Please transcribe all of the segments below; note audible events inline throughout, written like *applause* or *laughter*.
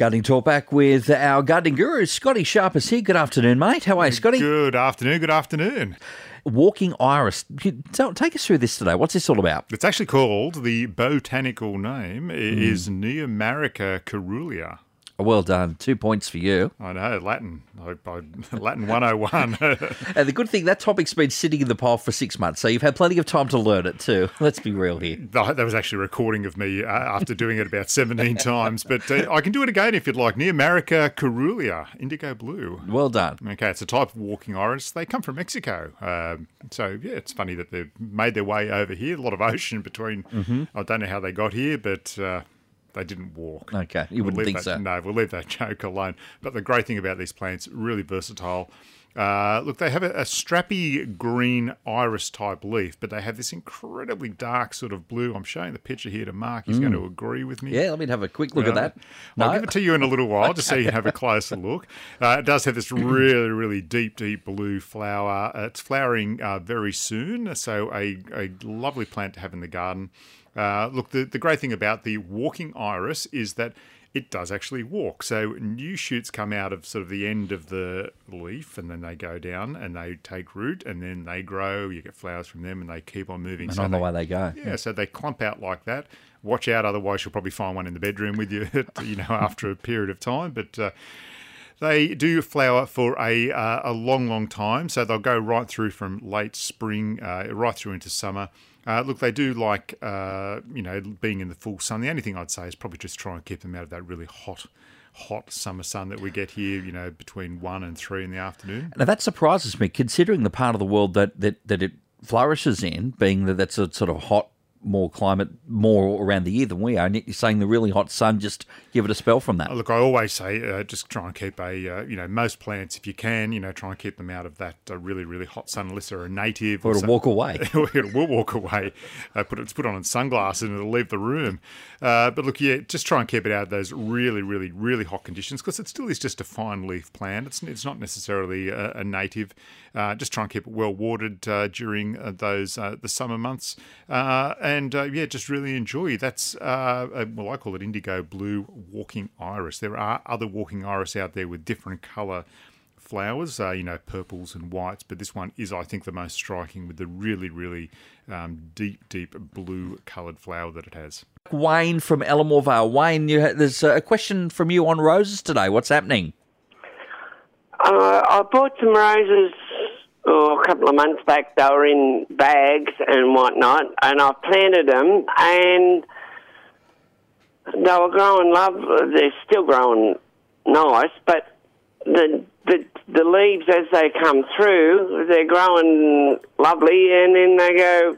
Gardening Talk back with our gardening guru, Scotty Sharp is here. Good afternoon, mate. How are you, Scotty? Good afternoon. Good afternoon. Walking Iris. Take us through this today. What's this all about? It's actually called the botanical name Hmm. is Neomarica caerulea. Well done. Two points for you. I know Latin. I, I, *laughs* Latin 101. *laughs* And the good thing, that topic's been sitting in the pile for six months, so you've had plenty of time to learn it too. *laughs* Let's be real here. that was actually a recording of me uh, after doing it about 17 times, but uh, I can do it again if you'd like. Neomarica caerulea, indigo blue. Well done. Okay, it's a type of walking iris. They come from Mexico. Um, so, yeah, it's funny that they've made their way over here. A lot of ocean between. Mm-hmm. I don't know how they got here, but uh, they didn't walk. Okay, you wouldn't We'll think that- so. No, we'll leave that *laughs* joke alone. But the great thing about these plants, really versatile. Uh, look, they have a, a strappy green iris type leaf, but they have this incredibly dark sort of blue. I'm showing the picture here to Mark. He's going to agree with me. Mm. Yeah, let me have a quick look at that. I'll give it to you in a little *laughs* while just so you can have a closer look. Uh, it does have this *clears throat* really, really deep, deep blue flower. Uh, it's flowering uh, very soon, so a, a lovely plant to have in the garden. Uh, look, the, the great thing about the walking iris is that it does actually walk. So new shoots come out of sort of the end of the leaf and then they go down and they take root and then they grow. You get flowers from them and they keep on moving. And so on the they- way they go. yeah, so they clump out like that. Watch out, otherwise you'll probably find one in the bedroom with you, *laughs* you know, after a period of time. But uh, they do flower for a uh, a long, long time. So they'll go right through from late spring, uh, right through into summer. Uh, look, they do like uh, you know being in the full sun. The only thing I'd say is probably just try and keep them out of that really hot, hot summer sun that we get here. You know, between one and three in the afternoon. Now that surprises me, considering the part of the world that, that, that it flourishes in, being that that's a sort of hot, more climate, more around the year than we are. And you're saying the really hot sun, just give it a spell from that. Look, I always say uh, just try and keep a, uh, you know, most plants, if you can, you know, try and keep them out of that uh, really, really hot sun unless they're a native. Or to some- walk away. *laughs* it will walk away. Uh, put it, put on sunglasses and it'll leave the room. Uh, but look, yeah, just try and keep it out of those really, really, really hot conditions because it still is just a fine leaf plant. It's it's not necessarily a, a native. Uh, just try and keep it well watered uh, during uh, those uh, the summer months, uh, and uh, yeah, just really enjoy. That's uh, uh, well, I call it indigo blue walking iris. There are other walking iris out there with different colour flowers, uh, you know, purples and whites, but this one is, I think, the most striking with the really, really um, deep, deep blue coloured flower that it has. Wayne from Elermore Vale. Wayne, you, ha- there's a question from you on roses today. What's happening? Uh, I bought some roses oh, a couple of months back. They were in bags and whatnot, and I planted them, and they were growing lovely. They're still growing nice, but the the the leaves as they come through, they're growing lovely, and then they go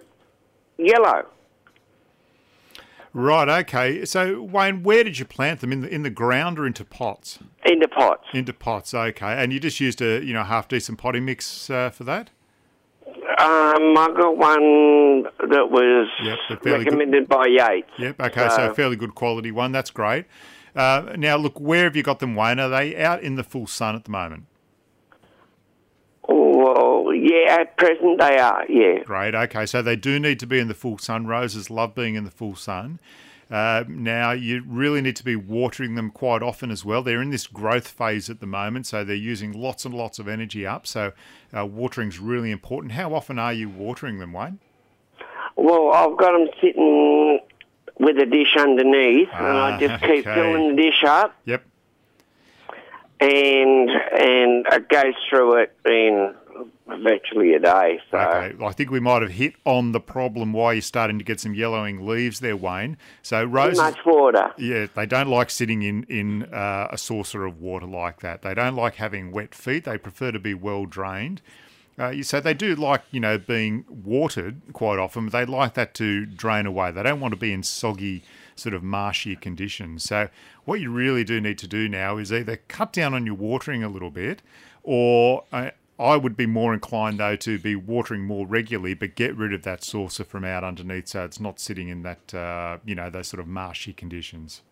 yellow. Right. Okay. So, Wayne, where did you plant them in the in the ground or into pots? into pots. Into pots. Okay. And you just used a you know half decent potting mix uh, for that. Um, I got one that was Yep, they're good. recommended by Yates. Yep. Okay. So, So- a fairly good quality one. That's great. Uh, now, look, where have you got them, Wayne? Are they out in the full sun at the moment? Yeah, at present they are, yeah. Great. Okay. So they do need to be in the full sun. Roses love being in the full sun. Uh, now, you really need to be watering them quite often as well. They're in this growth phase at the moment, so they're using lots and lots of energy up. So, uh, watering's really important. How often are you watering them, Wayne? Well, I've got them sitting with a dish underneath, and Ah, I just keep okay. filling the dish up, Yep. and and it goes through it in virtually a day. So Okay. I think we might have hit on the problem why you're starting to get some yellowing leaves there, Wayne. So, too roses. much water. Yeah, they don't like sitting in in uh, a saucer of water like that. They don't like having wet feet. They prefer to be well drained. Uh, you- so they do like you know being watered quite often. They like that to drain away. They don't want to be in soggy sort of marshy conditions. So what you really do need to do now is either cut down on your watering a little bit, or uh, I would be more inclined though to be watering more regularly, but get rid of that saucer from out underneath, so it's not sitting in that uh, you know those sort of marshy conditions.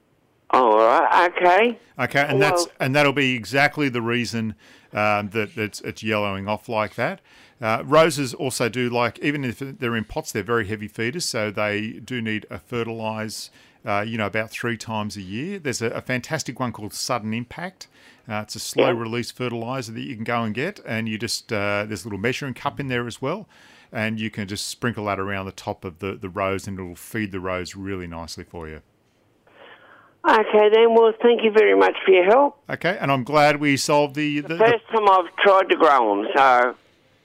All right, okay. Okay, and that's and that'll be exactly the reason um, that it's, it's yellowing off like that. Uh, roses also do like even if they're in pots, they're very heavy feeders, so they do need a fertilise uh, you know, about three times a year. There's a, a fantastic one called Sudden Impact. Uh, it's a slow release fertilizer that you can go and get, and you just uh, there's a little measuring cup in there as well, and you can just sprinkle that around the top of the, the rows, and it'll feed the rows really nicely for you. Okay, then. Well, thank you very much for your help. Okay, and I'm glad we solved the, the, the First time I've tried to grow them, so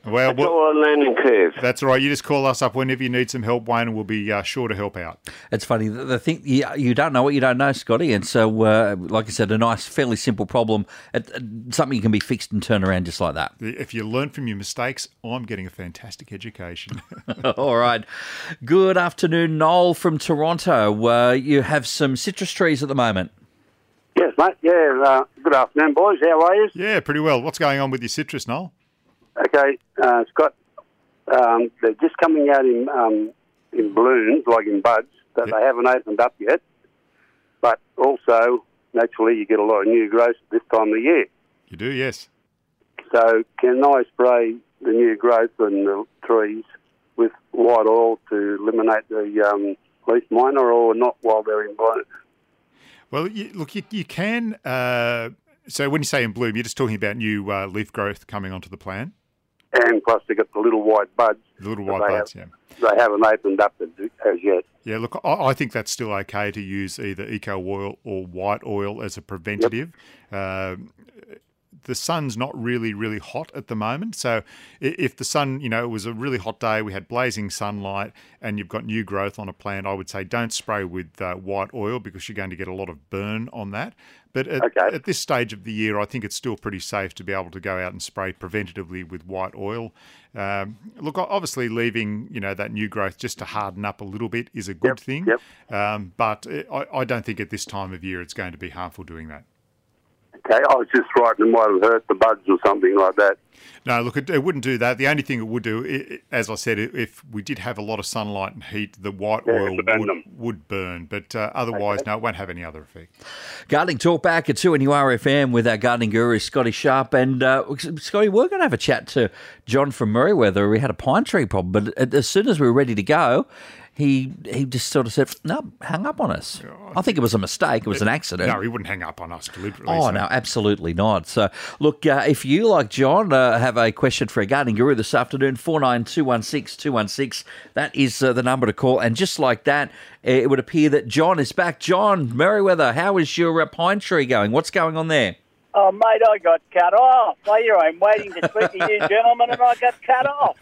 well. it's well all a learning curve. that's all right. You just call us up whenever you need some help, Wayne, and we'll be uh, sure to help out. It's funny. The, the thing you, you don't know what you don't know, Scotty, and so uh, like I said, a nice, fairly simple problem, it, it- something you can be fixed and turned around just like that. If you learn from your mistakes, I'm getting a fantastic education. *laughs* All right. Good afternoon, Noel from Toronto. Uh, you have some citrus trees at the moment. Yes, mate. Yeah. Uh, good afternoon, boys. How are you? yeah, pretty well. What's going on with your citrus, Noel? Okay, uh, Scott. Um, they're just coming out in um, in blooms, like in buds, that Yep. they haven't opened up yet. But also, naturally, you get a lot of new growth this time of year. You do, yes. So, can I spray the new growth in the trees with white oil to eliminate the um, leaf miner, or not while they're in bloom? Well, you, look, you, you can. Uh, so when you say in bloom, you're just talking about new uh, leaf growth coming onto the plant, And plus, they got the little white buds. the little white buds. have- Yeah. They haven't opened up as, as yet. Yeah, look, I, I think that's still okay to use either eco oil or white oil as a preventative. Um the sun's not really, really hot at the moment. So if the sun, you know, it was a really hot day, we had blazing sunlight, and you've got new growth on a plant, I would say don't spray with uh, white oil because you're going to get a lot of burn on that. But at, Okay. at this stage of the year, I think it's still pretty safe to be able to go out and spray preventatively with white oil. Um, look, obviously, leaving you know that new growth just to harden up a little bit is a good Yep, thing. yep. Um, but I, I don't think at this time of year it's going to be harmful doing that. Okay, I was just frightened it might have hurt the buds or something like that. No, look, it, it wouldn't do that. The only thing it would do, i i as I said, if we did have a lot of sunlight and heat, the white Yeah, oil would, would burn. But uh, otherwise, no, it won't have any other effect. Gardening Talk back at 2NURFM with our gardening guru, Scotty Sharp. And uh, Scotty, we're going to have a chat to John from Merewether. We had a pine tree problem, but as soon as we were ready to go, he he just sort of said, no, hung up on us. I think it was a mistake. It was an accident. No, he wouldn't hang up on us deliberately. Oh, so- no, absolutely not. So, look, uh, if you, like John, uh, have a question for a gardening guru this afternoon, 49216 216, that is uh, the number to call. And just like that, it would appear that John is back. John Merewether, how is your uh, pine tree going? What's going on there? Oh, mate, I got cut off. Well, here I'm waiting to speak to you, gentlemen, and I got cut off.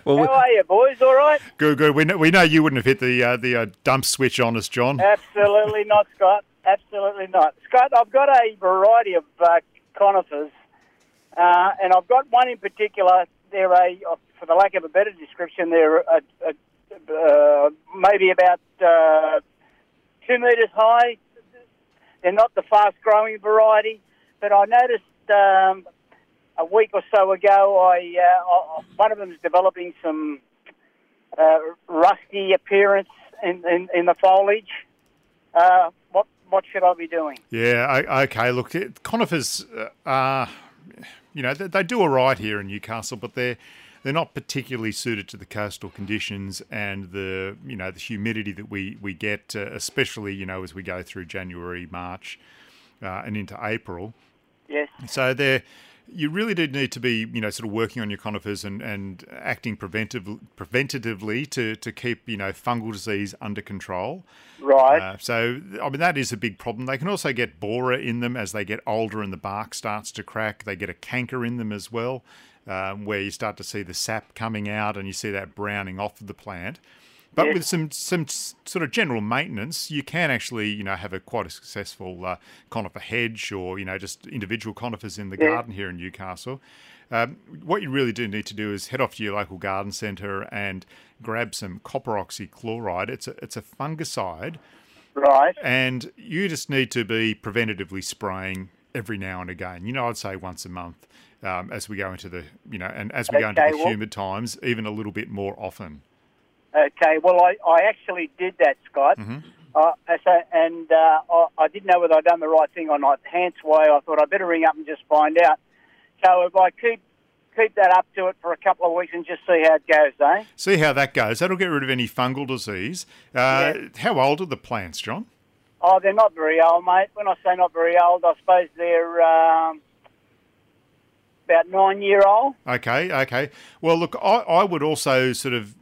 *laughs* Well, How are you, boys? All right? Good, good. We know, we know you wouldn't have hit the uh, the uh, dump switch on us, John. Absolutely not, Scott. Absolutely not. Scott, I've got a variety of uh, conifers, uh, and I've got one in particular. They're a, uh, for the lack of a better description, they're a, a, uh, maybe about uh, two metres high. They're not the fast-growing variety, but I noticed um, a week or so ago, I, uh, I one of them is developing some uh, rusty appearance in, in, in the foliage. Uh, what what should I be doing? Yeah, o- okay. Look, conifers uh, are, you know, they, they do all right here in Newcastle, but they're they're not particularly suited to the coastal conditions and the you know the humidity that we we get, uh, especially you know as we go through January, March, uh, and into April. Yes. So there, you really do need to be, you know, sort of working on your conifers and, and acting preventive, preventatively to, to keep, you know, fungal disease under control. Right. Uh, so, I mean, that is a big problem. They can also get borer in them as they get older and the bark starts to crack. They get a canker in them as well, um, where you start to see the sap coming out and you see that browning off of the plant. But Yes. with some some sort of general maintenance, you can actually you know have a quite a successful uh, conifer hedge or you know just individual conifers in the Yeah. garden here in Newcastle. Um, what you really do need to do is head off to your local garden centre and grab some copper oxychloride. It's a it's a fungicide, right. and you just need to be preventatively spraying every now and again. You know, I'd say once a month um, as we go into the you know and as we go into the well- humid times, even a little bit more often. Okay. Well, I, I actually did that, Scott. Mm-hmm. Uh, so, and uh, I, I didn't know whether I'd done the right thing or not. Hence why I thought I'd better ring up and just find out. So if I keep keep that up to it for a couple of weeks and just see how it goes, eh? See how that goes. That'll get rid of any fungal disease. Uh, How old are the plants, John? Oh, they're not very old, mate. When I say not very old, I suppose they're um, about nine year old. Okay, okay. Well, look, I, I would also sort of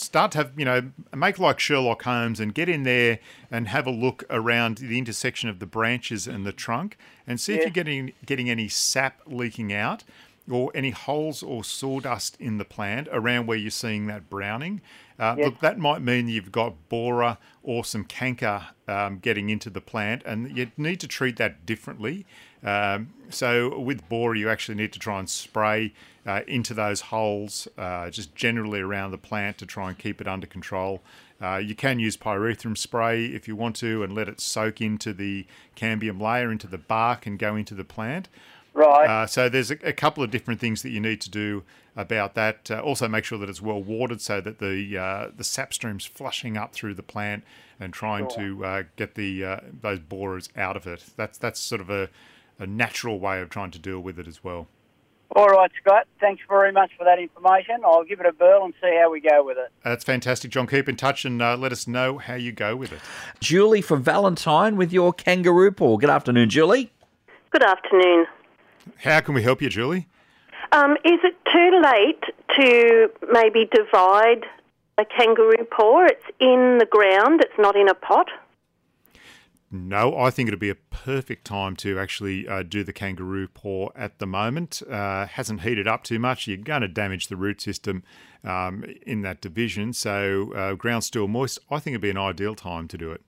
start to have, you know, make like Sherlock Holmes and get in there and have a look around the intersection of the branches and the trunk and see if you're getting getting any sap leaking out or any holes or sawdust in the plant around where you're seeing that browning. Uh, Yes. Look, that might mean you've got borer or some canker um, getting into the plant, and you need to treat that differently. Um, so with borer, you actually need to try and spray uh, into those holes, uh, just generally around the plant to try and keep it under control. Uh, you can use pyrethrum spray if you want to, and let it soak into the cambium layer, into the bark, and go into the plant. Right. Uh, so there's a, a couple of different things that you need to do about that. Uh, also, make sure that it's well watered so that the uh, the sap stream's flushing up through the plant and trying to uh, get the uh, those borers out of it. That's that's sort of a, a natural way of trying to deal with it as well. All right, Scott. Thanks very much for that information. I'll give it a burl and see how we go with it. That's fantastic, John. Keep in touch and uh, let us know how you go with it. Julie from Valentine with your kangaroo paw. Good afternoon, Julie. Good afternoon. How can we help you, Julie? Um, is it too late to maybe divide a kangaroo paw? It's in the ground, it's not in a pot. No, I think it'll be a perfect time to actually uh, do the kangaroo paw at the moment. Uh, hasn't heated up too much. You're going to damage the root system um, in that division. So, uh, ground still moist. I think it'd be an ideal time to do it.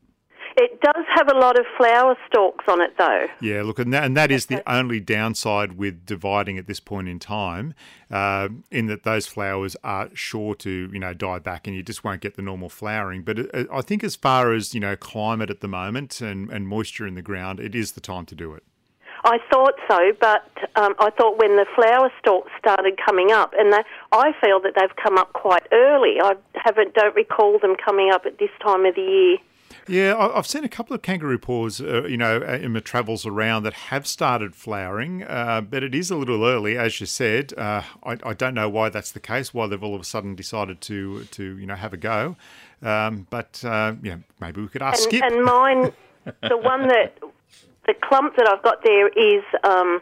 It does have a lot of flower stalks on it, though. Yeah, look, and that, and that is the only downside with dividing at this point in time, uh, in that those flowers are sure to, you know, die back, and you just won't get the normal flowering. But uh, I think, as far as you know, climate at the moment and, and moisture in the ground, it is the time to do it. I thought so, but um, I thought when the flower stalks started coming up, and they, I feel that they've come up quite early. I haven't, don't recall them coming up at this time of the year. Yeah, I- I've seen a couple of kangaroo paws, uh, you know, uh, in my travels around that have started flowering, uh, but it is a little early, as you said. Uh, I, I don't know why that's the case, why they've all of a sudden decided to, to you know, have a go. Um, but uh, you maybe we could ask And, Skip. and mine, *laughs* the one that, the clump that I've got there is, um,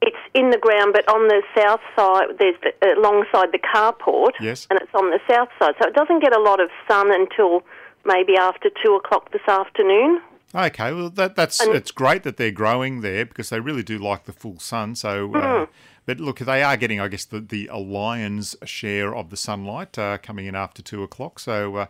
it's in the ground, but on the south side, there's the, alongside the carport, Yes. and it's on the south side, so it doesn't get a lot of sun until maybe after two o'clock this afternoon. Okay, well that that's it's great that they're growing there because they really do like the full sun. So, uh, but look, they are getting, I guess, the the lion's share of the sunlight uh, coming in after two o'clock. So uh,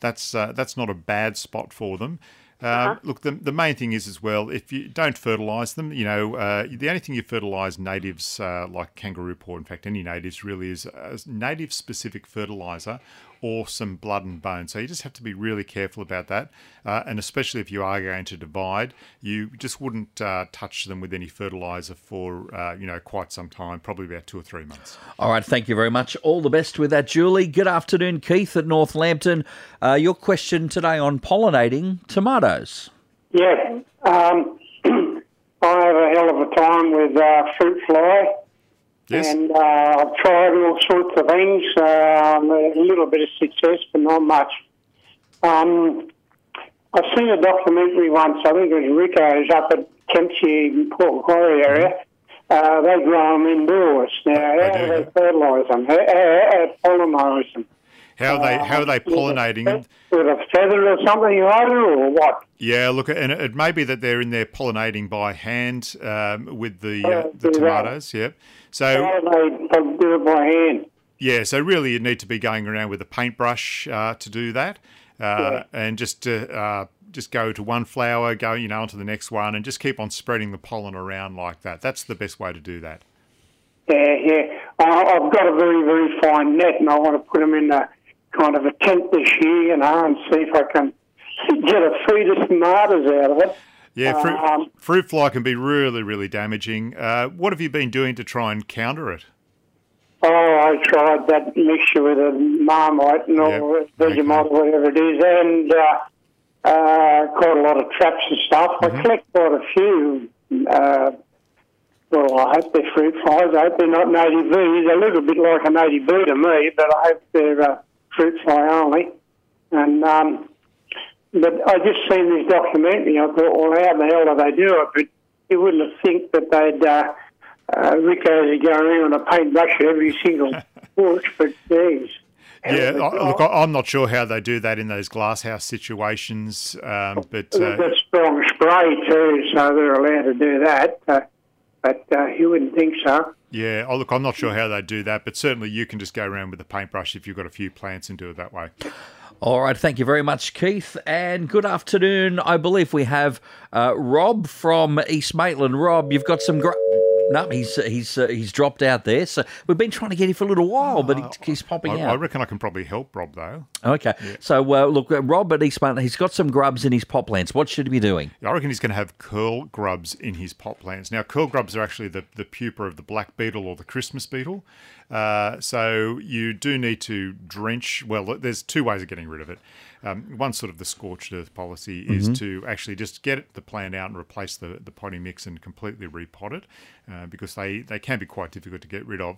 that's uh, that's not a bad spot for them. Um, Look, the, the main thing is as well, if you don't fertilise them, you know, uh, the only thing you fertilise natives uh, like kangaroo paw, in fact, any natives really is a native specific fertiliser or some blood and bone. So you just have to be really careful about that. Uh, and especially if you are going to divide, you just wouldn't uh, touch them with any fertiliser for, uh, you know, quite some time, probably about two or three months. All right, thank you very much. All the best with that, Julie. Good afternoon, Keith at North Lambton. Uh, your question today on pollinating tomatoes. Yeah, um, *clears throat* I have a hell of a time with uh, fruit fly, Yes. and uh, I've tried all sorts of things. Um, a little bit of success, but not much. Um, I've seen a documentary once. I think it was Rico's up at Kempsey, Port Macquarie area. Uh, they grow them indoors. Now, how do, they fertilise them? How, how, how pollinise them? How are they, how are they With a pollinating them? fe- With a feather or something or what? Yeah, look, and it may be that they're in there pollinating by hand um, with the uh, the tomatoes. Yep. So they do it by hand? yeah, so really you need to be going around with a paintbrush uh, to do that, uh, and just to, uh, just go to one flower, go you know onto the next one, and just keep on spreading the pollen around like that. That's the best way to do that. Yeah, yeah. I've got a very, very fine net, and I want to put them in a kind of a tent this year, you know, and see if I can *laughs* get a feed of tomatoes out of it. Yeah, fruit, Um, fruit fly can be really, really damaging. Uh, what have you been doing to try and counter it? Oh, I tried that mixture with a marmite and all Yep, Vegemite, okay. whatever it is, and uh, uh, caught a lot of traps and stuff. Mm-hmm. I collect quite a few. Uh, well, I hope they're fruit flies. I hope they're not native bees. They're a little bit like a native bee to me, but I hope they're uh, fruit fly only. And um, but I just seen this documentary. I thought, well, how the hell do they do it? But you wouldn't have think that they'd uh, uh, Rico's would go around with a paintbrush every single *laughs* bush. But geez. Yeah, look, I'm not sure how they do that in those glasshouse situations, um, but uh, got strong spray too, so they're allowed to do that. Uh, but uh, you wouldn't think so. Yeah, oh, look, I'm not sure how they do that, but certainly you can just go around with a paintbrush if you've got a few plants and do it that way. All right, thank you very much, Keith, and good afternoon. I believe we have uh, Rob from East Maitland. Rob, you've got some. Gra- no, he's he's uh, he's dropped out there. So we've been trying to get him for a little while, but he, he's popping I, out. I reckon I can probably help Rob though. Okay, so uh, look, uh, Rob at East he's got some grubs in his pot plants. What should he be doing? I reckon he's going to have curl grubs in his pot plants. Now, curl grubs are actually the, the pupa of the black beetle or the Christmas beetle. Uh, so you do need to drench. Well, there's two ways of getting rid of it. Um, one sort of the scorched earth policy is to actually just get the plant out and replace the, the potting mix and completely repot it uh, because they, they can be quite difficult to get rid of.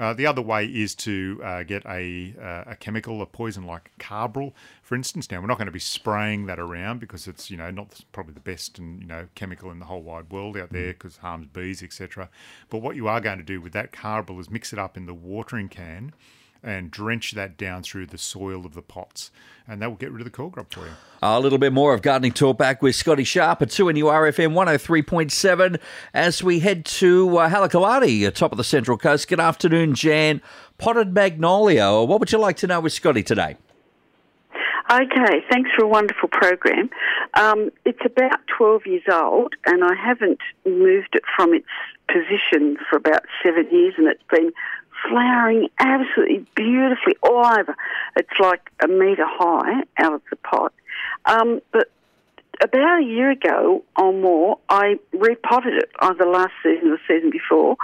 Uh, the other way is to uh, get a, uh, a chemical, a poison like carbaryl, for instance. Now we're not going to be spraying that around because it's you know not probably the best and you know chemical in the whole wide world out there because harms bees, etc. But what you are going to do with that carbaryl is mix it up in the watering can and drench that down through the soil of the pots, and that will get rid of the curl grub for you. A little bit more of gardening talk back with Scotty Sharp at 2NURFM 103.7 as we head to uh, Halakalati, uh, top of the Central Coast. Good afternoon, Jan. Potted magnolia. What would you like to know with Scotty today? Okay, thanks for a wonderful program. Um, it's about 12 years old, and I haven't moved it from its position for about seven years, and it's been flowering absolutely beautifully all over. It's like a metre high out of the pot. Um, but about a year ago or more, I repotted it either last season or the season before,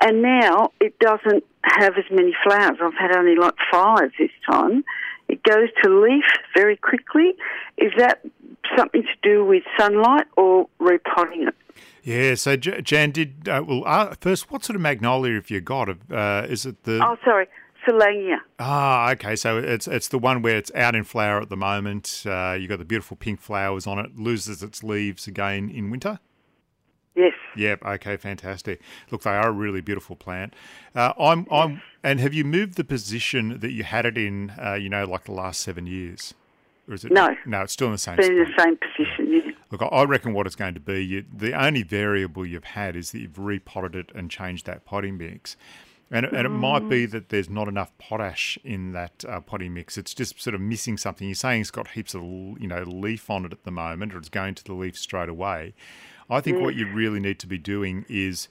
and now it doesn't have as many flowers. I've had only like five this time. It goes to leaf very quickly. Is that something to do with sunlight or repotting it? Yeah. So J- Jan did uh, well. Uh, first, what sort of magnolia have you got? Uh, is it the Oh, sorry, Soulangeana. Ah, okay. So it's it's the one where it's out in flower at the moment. Uh, you got the beautiful pink flowers on it. Loses its leaves again in winter. Yes. Yep. Okay. Fantastic. Look, they are a really beautiful plant. Uh, I'm I'm. And have you moved the position that you had it in? Uh, you know, like the last seven years, or is it? No. No, it's still in the same. Been in the same position. Yeah. Look, I- I reckon what it's going to be, you, the only variable you've had is that you've repotted it and changed that potting mix. And, it- and it might be that there's not enough potash in that uh, potting mix. It's just sort of missing something. You're saying it's got heaps of you know leaf on it at the moment, or it's going to the leaf straight away. I think what you really need to be doing is,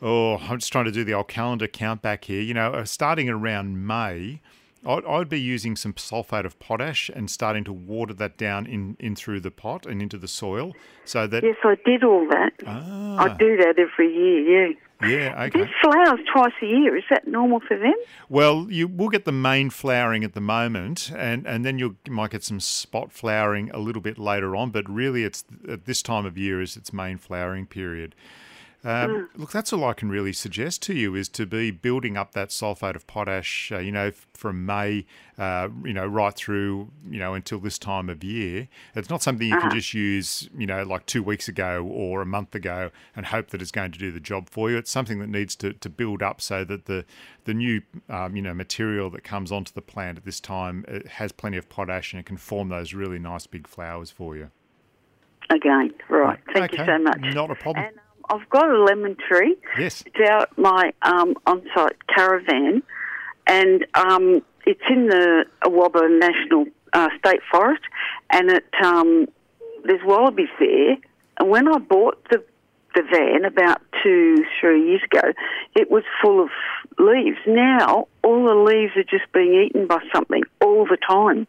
oh, I'm just trying to do the old calendar count back here. You know, uh, starting around May, I'd, I'd be using some sulfate of potash and starting to water that down in, in through the pot and into the soil, so that Yes, I did all that. Ah. I do that every year. Yeah. yeah, okay. These flowers twice a year. Is that normal for them? Well, you will get the main flowering at the moment, and, and then you'll, you might get some spot flowering a little bit later on. But really, it's at this time of year is its main flowering period. Um, Look, that's all I can really suggest to you is to be building up that sulfate of potash. Uh, you know, from May, uh, you know, right through, you know, until this time of year. It's not something you can just use, you know, like two weeks ago or a month ago and hope that it's going to do the job for you. It's something that needs to, to build up so that the the new, um, you know, material that comes onto the plant at this time has plenty of potash and it can form those really nice big flowers for you. Again, right. Thank you so much. Not a problem. And um, I've got a lemon tree. Yes. It's out my um, on-site caravan, and um, it's in the Awaba National uh, State Forest, and it um, there's wallabies there. And when I bought the the van about two, three years ago, it was full of leaves. Now all the leaves are just being eaten by something all the time.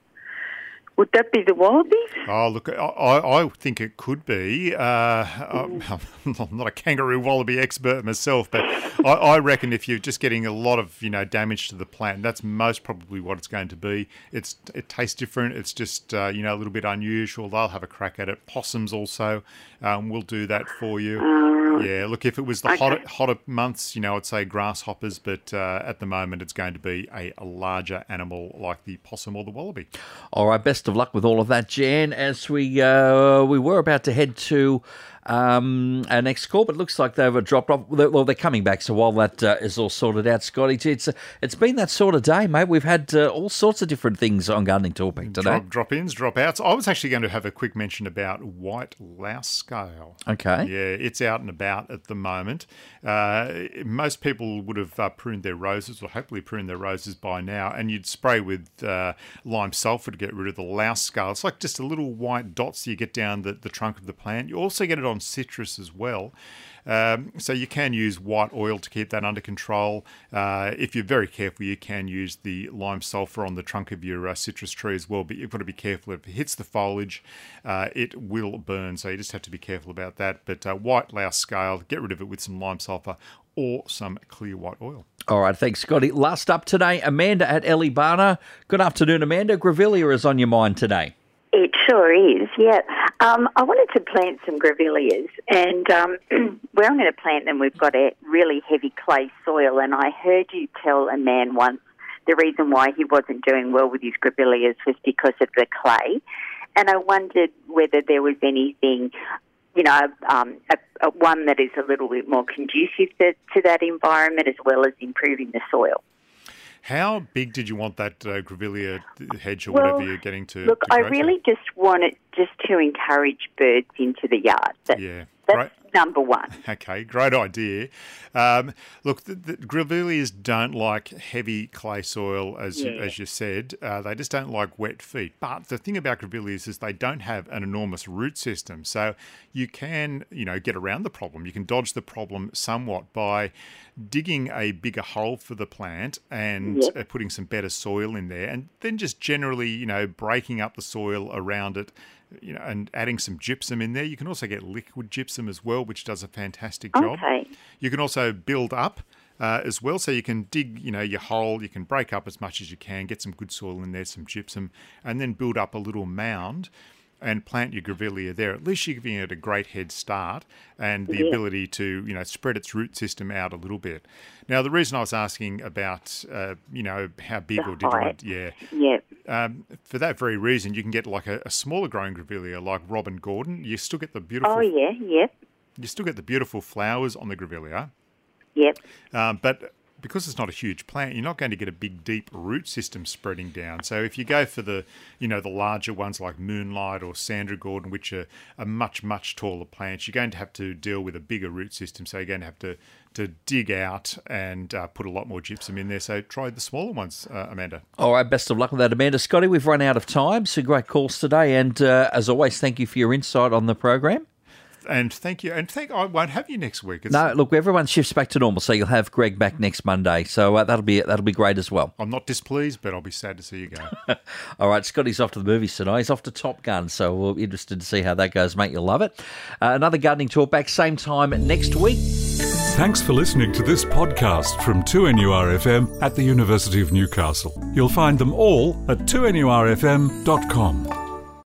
Would that be the wallabies? Oh, look, I, I think it could be. Uh, I'm *laughs* I'm not a kangaroo wallaby expert myself, but I, I reckon if you're just getting a lot of you know damage to the plant, that's most probably what it's going to be. It's it tastes different. It's just uh, you know a little bit unusual. They'll have a crack at it. Possums also um, will do that for you. Right. Yeah, look, if it was the Okay. hotter, hotter months, you know, I'd say grasshoppers, but uh, at the moment it's going to be a, a larger animal like the possum or the wallaby. All right, best of luck with all of that, Jan. As we uh, we were about to head to um, our next call, but it looks like they've dropped off. Well, they're coming back, so while that uh, is all sorted out, Scotty, it's it's been that sort of day, mate. We've had uh, all sorts of different things on gardening topic today. Drop, drop ins, drop outs. I was actually going to have a quick mention about white louse scale. Okay. Yeah, it's out and about at the moment. Uh, most people would have uh, pruned their roses, or hopefully pruned their roses by now, and you'd spray with uh, lime sulfur to get rid of the louse scale. It's like just a little white dots you get down the, the trunk of the plant. You also get it on citrus as well. Um, so you can use white oil to keep that under control. Uh, if you're very careful, you can use the lime sulfur on the trunk of your uh, citrus tree as well. But you've got to be careful. If it hits the foliage, uh, it will burn. So you just have to be careful about that. But uh, white louse scale, get rid of it with some lime sulfur or some clear white oil. All right, thanks, Scotty. Last up today, Amanda at Eleebana. Good afternoon, Amanda. Grevillea is on your mind today. It sure is, yeah. Um, I wanted to plant some grevilleas, and um, where I'm going to plant them, we've got a really heavy clay soil. And I heard you tell a man once the reason why he wasn't doing well with his grevilleas was because of the clay. And I wondered whether there was anything, you know, um, a, a one that is a little bit more conducive to, to that environment as well as improving the soil. How big did you want that uh, grevillea hedge or Well, whatever you're getting to? Look, to I to? really just want it just to encourage birds into the yard. That, Yeah, That's right. Number one. *laughs* Okay, great idea. Um, look, the, the grevilleas don't like heavy clay soil, as you, as you said. Uh, they just don't like wet feet. But the thing about grevilleas is they don't have an enormous root system, so you can, you know, get around the problem. You can dodge the problem somewhat by digging a bigger hole for the plant and Yep. uh, putting some better soil in there, and then just generally, you know, breaking up the soil around it you know, and adding some gypsum in there. You can also get liquid gypsum as well, which does a fantastic job. Okay. You can also build up uh, as well, so you can dig, you know, your hole. You can break up as much as you can, get some good soil in there, some gypsum, and then build up a little mound. And plant your grevillea there. At least you're giving it a great head start and the Yeah. ability to, you know, spread its root system out a little bit. Now, the reason I was asking about, uh, you know, how big The or did you want, yeah, Yeah. Um, for that very reason, you can get like a, a smaller growing grevillea, like Robin Gordon. You still get the beautiful, Oh, yeah, yep, you still get the beautiful flowers on the grevillea, yep. um, but because it's not a huge plant, you're not going to get a big, deep root system spreading down. So if you go for the, you know, the larger ones like Moonlight or Sandra Gordon, which are, are much, much taller plants, you're going to have to deal with a bigger root system. So you're going to have to to dig out and uh, put a lot more gypsum in there. So try the smaller ones, uh, Amanda. All right, best of luck with that, Amanda. Scotty, we've run out of time. So great calls today. And uh, as always, thank you for your insight on the program. And thank you. And thank I won't have you next week. It's, No, look, everyone shifts back to normal, so you'll have Greg back next Monday. So uh, that'll be that'll be great as well. I'm not displeased, but I'll be sad to see you go. *laughs* All right, Scotty's off to the movies tonight. He's off to Top Gun, so we'll be interested to see how that goes, mate. You'll love it. Uh, another gardening talk back same time next week. Thanks for listening to this podcast from 2NURFM at the University of Newcastle. You'll find them all at 2NURFM.com.